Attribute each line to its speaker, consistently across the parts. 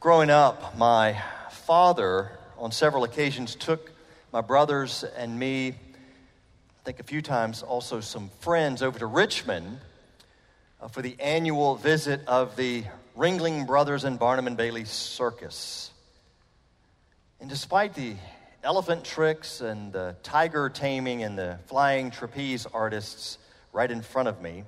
Speaker 1: Growing up, my father, on several occasions, took my brothers and me, I think a few times also some friends, over to Richmond uh, for the annual visit of the Ringling Brothers and Barnum and Bailey Circus. And despite the elephant tricks and the tiger taming and the flying trapeze artists right in front of me,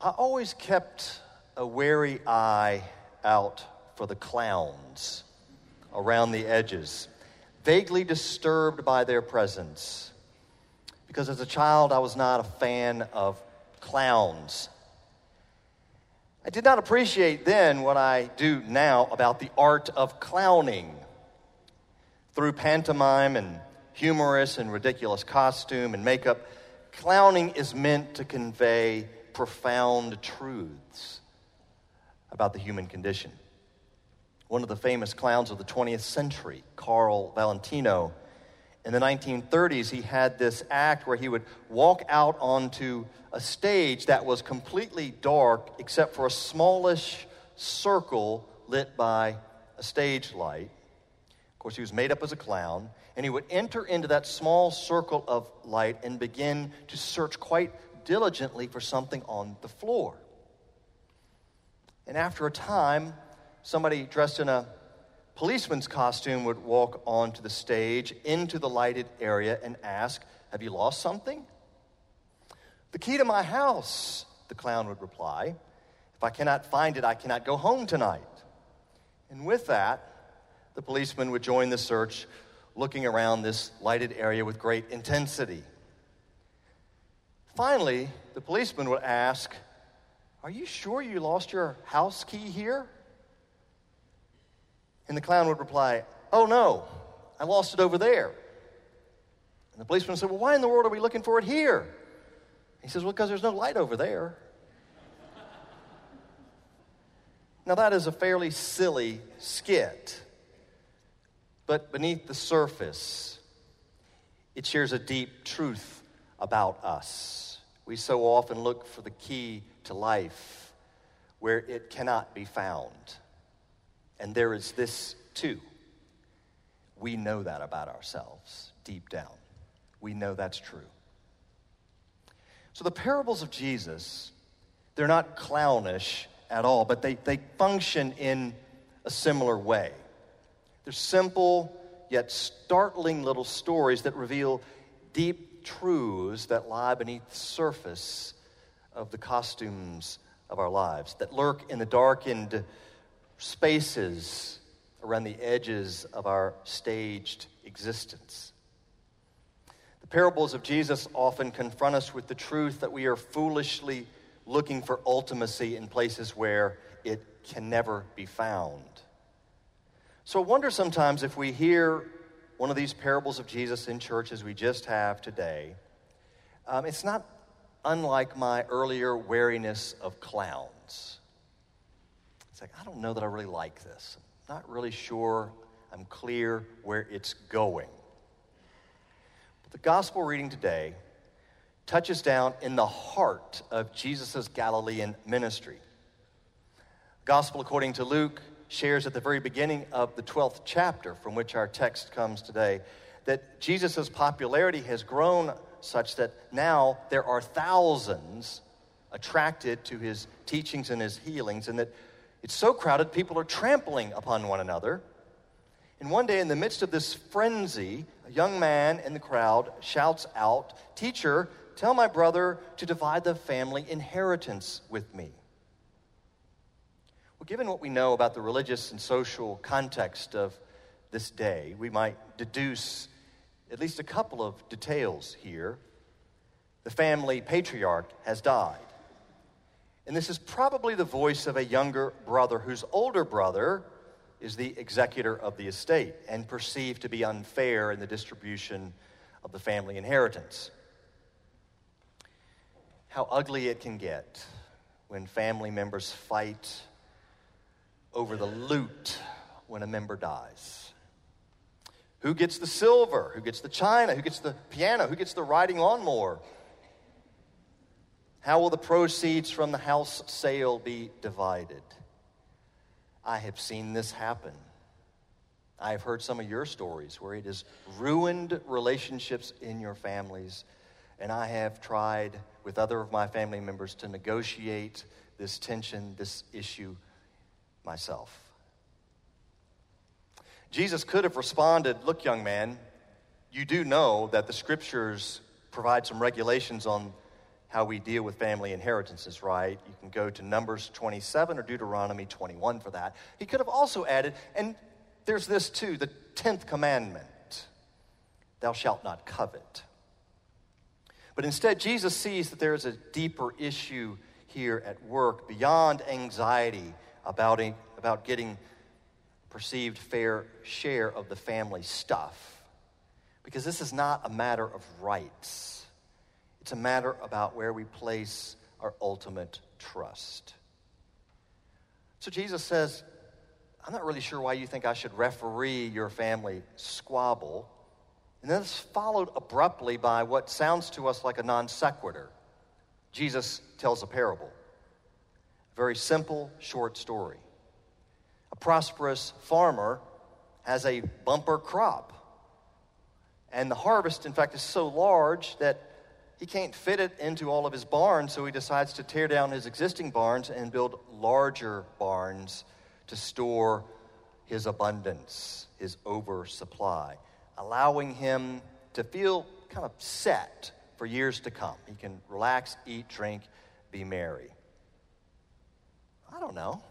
Speaker 1: I always kept a wary eye out for the clowns around the edges, vaguely disturbed by their presence. Because as a child, I was not a fan of clowns. I did not appreciate then what I do now about the art of clowning. Through pantomime and humorous and ridiculous costume and makeup, clowning is meant to convey profound truths about the human condition. One of the famous clowns of the 20th century, Carl Valentino, in the 1930s, he had this act where he would walk out onto a stage that was completely dark except for a smallish circle lit by a stage light. Of course, he was made up as a clown, and he would enter into that small circle of light and begin to search quite diligently for something on the floor. And after a time, somebody dressed in a policeman's costume would walk onto the stage into the lighted area and ask, Have you lost something? The key to my house, the clown would reply. If I cannot find it, I cannot go home tonight. And with that, the policeman would join the search, looking around this lighted area with great intensity. Finally, the policeman would ask, Are you sure you lost your house key here? And the clown would reply, Oh no, I lost it over there. And the policeman said, Well, why in the world are we looking for it here? He says, Well, because there's no light over there. now, that is a fairly silly skit. But beneath the surface, it shares a deep truth about us. We so often look for the key to life where it cannot be found. And there is this too. We know that about ourselves deep down. We know that's true. So the parables of Jesus, they're not clownish at all, but they, they function in a similar way. They're simple yet startling little stories that reveal deep truths that lie beneath the surface of the costumes of our lives, that lurk in the darkened spaces around the edges of our staged existence. The parables of Jesus often confront us with the truth that we are foolishly looking for ultimacy in places where it can never be found. So I wonder sometimes if we hear one of these parables of Jesus in church as we just have today, um, it's not unlike my earlier wariness of clowns. It's like, I don't know that I really like this. I'm not really sure I'm clear where it's going. But the gospel reading today touches down in the heart of Jesus' Galilean ministry. Gospel according to Luke shares at the very beginning of the 12th chapter from which our text comes today that Jesus' popularity has grown such that now there are thousands attracted to his teachings and his healings, and that it's so crowded, people are trampling upon one another. And one day, in the midst of this frenzy, a young man in the crowd shouts out, Teacher, tell my brother to divide the family inheritance with me. Well, given what we know about the religious and social context of this day, we might deduce at least a couple of details here. The family patriarch has died. And this is probably the voice of a younger brother whose older brother is the executor of the estate and perceived to be unfair in the distribution of the family inheritance. How ugly it can get when family members fight over the loot when a member dies. Who gets the silver? Who gets the china? Who gets the piano? Who gets the riding lawnmower? How will the proceeds from the house sale be divided? I have seen this happen. I have heard some of your stories where it has ruined relationships in your families, and I have tried with other of my family members to negotiate this tension, this issue myself. Jesus could have responded, Look, young man, you do know that the scriptures provide some regulations on how we deal with family inheritances, right? You can go to Numbers 27 or Deuteronomy 21 for that. He could have also added, and there's this too, the 10th commandment thou shalt not covet. But instead, Jesus sees that there is a deeper issue here at work beyond anxiety about, about getting perceived fair share of the family stuff. Because this is not a matter of rights, it's a matter about where we place our ultimate trust. So Jesus says, I'm not really sure why you think I should referee your family squabble. And then it's followed abruptly by what sounds to us like a non sequitur. Jesus tells a parable. A very simple, short story. A prosperous farmer has a bumper crop. And the harvest, in fact, is so large that he can't fit it into all of his barns, so he decides to tear down his existing barns and build larger barns to store his abundance, his oversupply, allowing him to feel kind of set for years to come. He can relax, eat, drink, be merry. I don't know.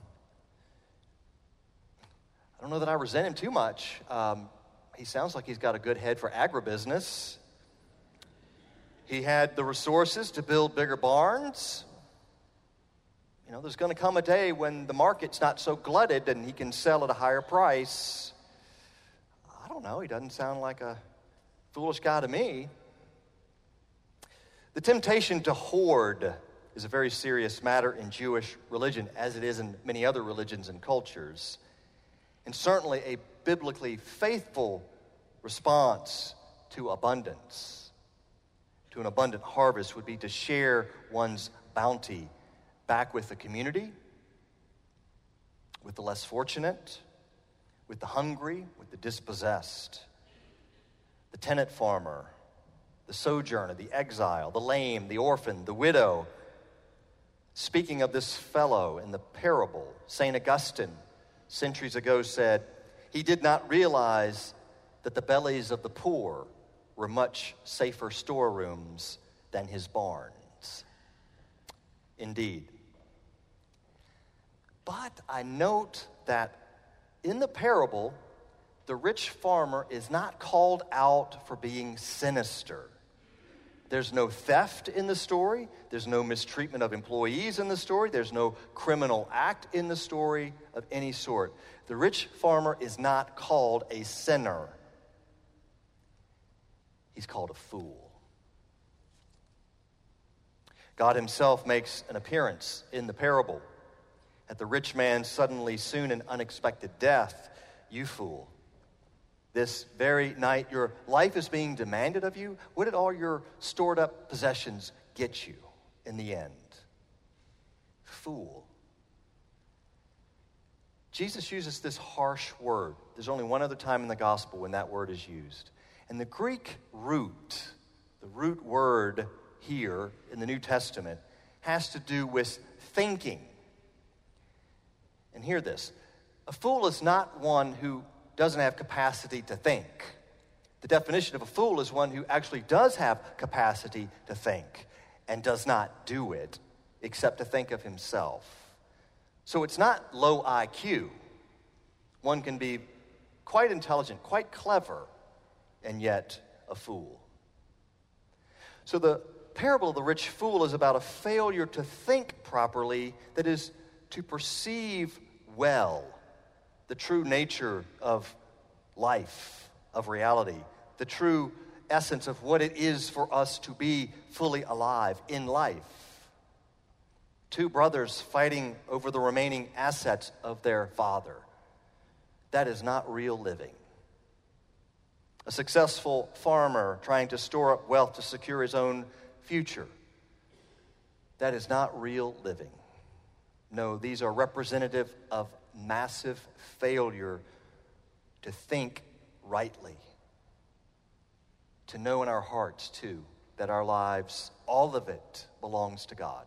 Speaker 1: I don't know that I resent him too much. Um, he sounds like he's got a good head for agribusiness. He had the resources to build bigger barns. You know, there's going to come a day when the market's not so glutted and he can sell at a higher price. I don't know. He doesn't sound like a foolish guy to me. The temptation to hoard is a very serious matter in Jewish religion, as it is in many other religions and cultures. And certainly a biblically faithful response to abundance, to an abundant harvest, would be to share one's bounty back with the community, with the less fortunate, with the hungry, with the dispossessed, the tenant farmer, the sojourner, the exile, the lame, the orphan, the widow. Speaking of this fellow in the parable, St. Augustine centuries ago said, He did not realize that the bellies of the poor were much safer storerooms than his barns. Indeed, but I note that in the parable, the rich farmer is not called out for being sinister. There's no theft in the story. There's no mistreatment of employees in the story. There's no criminal act in the story of any sort. The rich farmer is not called a sinner, he's called a fool. God Himself makes an appearance in the parable at the rich man's suddenly, soon, and unexpected death, you fool. This very night, your life is being demanded of you. What did all your stored up possessions get you in the end? Fool. Jesus uses this harsh word. There's only one other time in the gospel when that word is used. And the Greek root, the root word here in the New Testament, has to do with thinking and hear this a fool is not one who doesn't have capacity to think. The definition of a fool is one who actually does have capacity to think and does not do it except to think of himself. So it's not low IQ. One can be quite intelligent, quite clever, and yet a fool. So the parable of the rich fool is about a failure to think properly, that is, to perceive well the true nature of life, of reality, the true essence of what it is for us to be fully alive in life. Two brothers fighting over the remaining assets of their father. That is not real living. A successful farmer trying to store up wealth to secure his own future. That is not real living. No, these are representative of massive failure to think rightly, to know in our hearts, too, that our lives, all of it, belongs to God.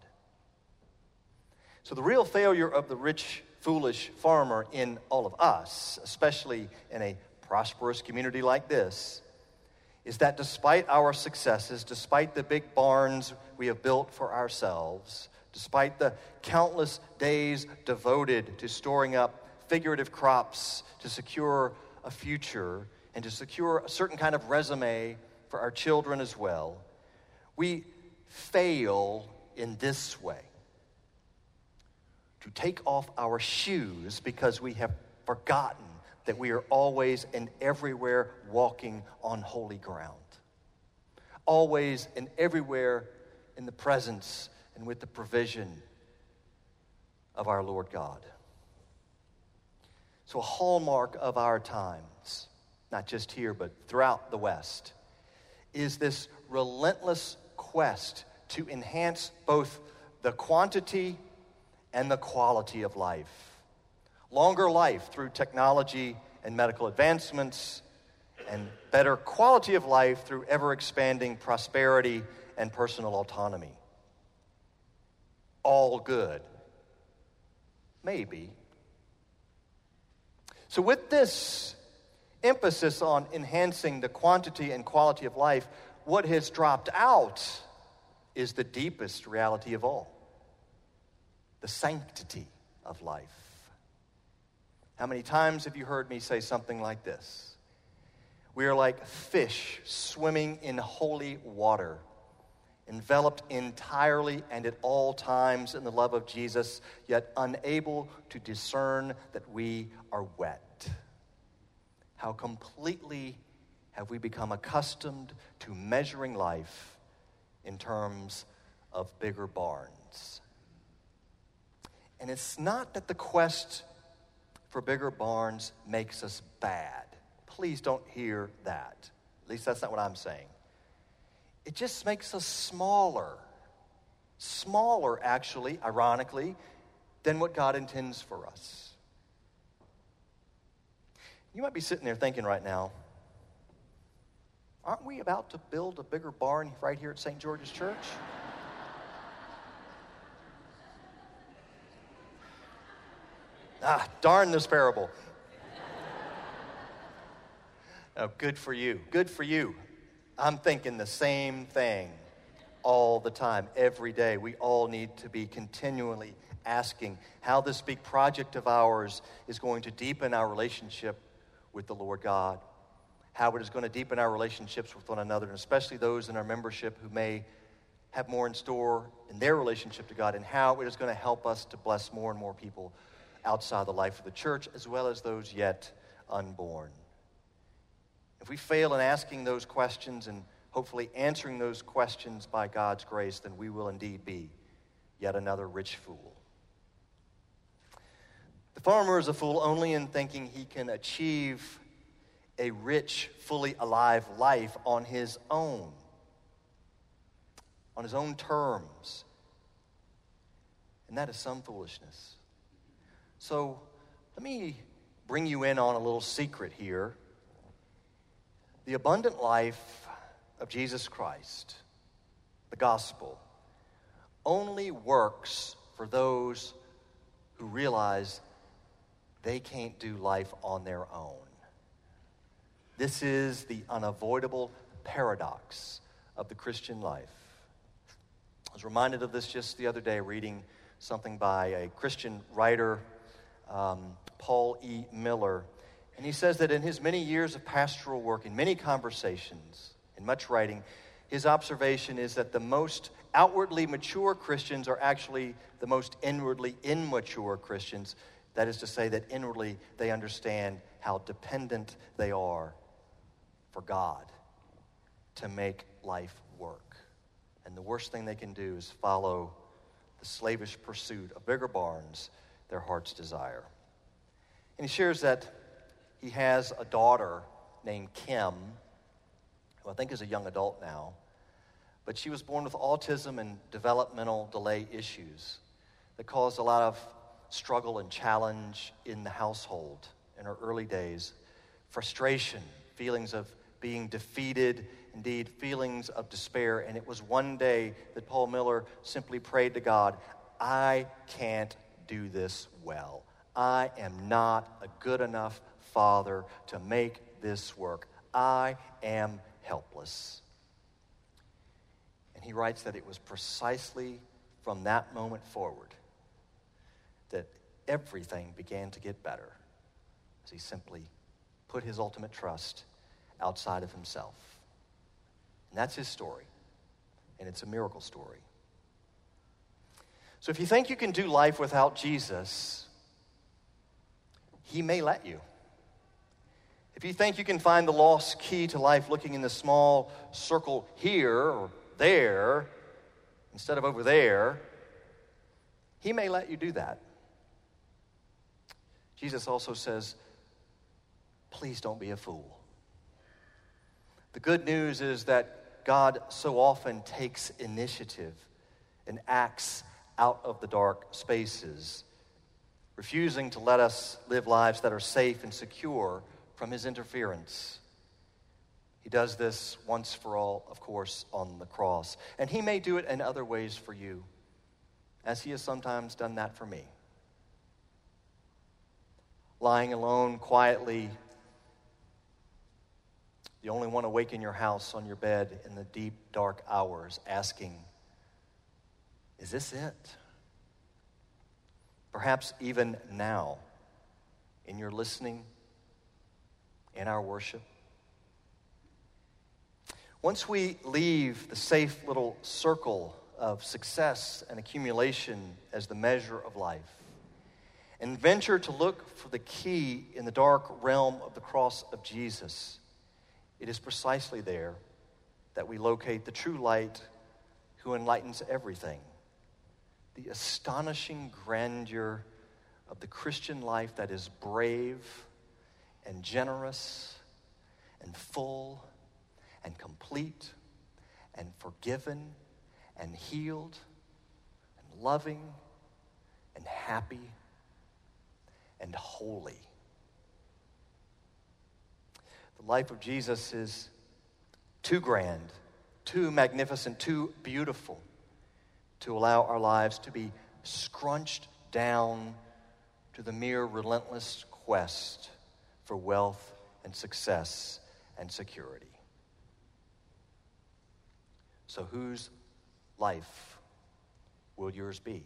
Speaker 1: So, the real failure of the rich, foolish farmer in all of us, especially in a prosperous community like this, is that despite our successes, despite the big barns we have built for ourselves, despite the countless days devoted to storing up figurative crops to secure a future and to secure a certain kind of resume for our children as well, we fail in this way. To take off our shoes because we have forgotten that we are always and everywhere walking on holy ground. Always and everywhere in the presence and with the provision of our Lord God. So, a hallmark of our times, not just here, but throughout the West, is this relentless quest to enhance both the quantity and the quality of life. Longer life through technology and medical advancements, and better quality of life through ever expanding prosperity and personal autonomy. All good. Maybe so, with this emphasis on enhancing the quantity and quality of life, what has dropped out is the deepest reality of all the sanctity of life. How many times have you heard me say something like this? We are like fish swimming in holy water, enveloped entirely and at all times in the love of Jesus, yet unable to discern that we are wet. How completely have we become accustomed to measuring life in terms of bigger barns? And it's not that the quest for bigger barns makes us bad. Please don't hear that. At least that's not what I'm saying. It just makes us smaller. Smaller, actually, ironically, than what God intends for us. You might be sitting there thinking right now, aren't we about to build a bigger barn right here at St. George's Church? Ah, darn this parable. oh, good for you. Good for you. I'm thinking the same thing all the time, every day. We all need to be continually asking how this big project of ours is going to deepen our relationship with the Lord God, how it is going to deepen our relationships with one another, and especially those in our membership who may have more in store in their relationship to God, and how it is going to help us to bless more and more people outside the life of the church, as well as those yet unborn. If we fail in asking those questions and hopefully answering those questions by God's grace, then we will indeed be yet another rich fool. The farmer is a fool only in thinking he can achieve a rich, fully alive life on his own, on his own terms. And that is some foolishness. So let me bring you in on a little secret here the abundant life of Jesus Christ, the gospel, only works for those who realize they can't do life on their own. This is the unavoidable paradox of the Christian life. I was reminded of this just the other day reading something by a Christian writer, um, Paul E. Miller and he says that in his many years of pastoral work, in many conversations, in much writing, his observation is that the most outwardly mature Christians are actually the most inwardly immature Christians. That is to say, that inwardly they understand how dependent they are for God to make life work. And the worst thing they can do is follow the slavish pursuit of bigger barns, their heart's desire. And he shares that he has a daughter named Kim, who I think is a young adult now, but she was born with autism and developmental delay issues. that caused a lot of struggle and challenge in the household in her early days frustration, feelings of being defeated, indeed, feelings of despair. And it was one day that Paul Miller simply prayed to God, I can't do this well. I am not a good enough father to make this work. I am helpless. And he writes that it was precisely from that moment forward that everything began to get better as he simply put his ultimate trust outside of himself. And that's his story. And it's a miracle story. So if you think you can do life without Jesus, he may let you. If you think you can find the lost key to life looking in the small circle here or there instead of over there, he may let you do that. Jesus also says, please don't be a fool. The good news is that God so often takes initiative and acts out of the dark spaces, refusing to let us live lives that are safe and secure from his interference. He does this once for all, of course, on the cross. And he may do it in other ways for you, as he has sometimes done that for me. Lying alone quietly the only one awake in your house on your bed in the deep, dark hours, asking, Is this it? Perhaps even now, in your listening, in our worship. Once we leave the safe little circle of success and accumulation as the measure of life, and venture to look for the key in the dark realm of the cross of Jesus, it is precisely there that we locate the true light who enlightens everything. The astonishing grandeur of the Christian life that is brave and generous and full and complete and forgiven and healed and loving and happy and holy. The life of Jesus is too grand, too magnificent, too beautiful to allow our lives to be scrunched down to the mere relentless quest for wealth and success and security. So, whose life will yours be?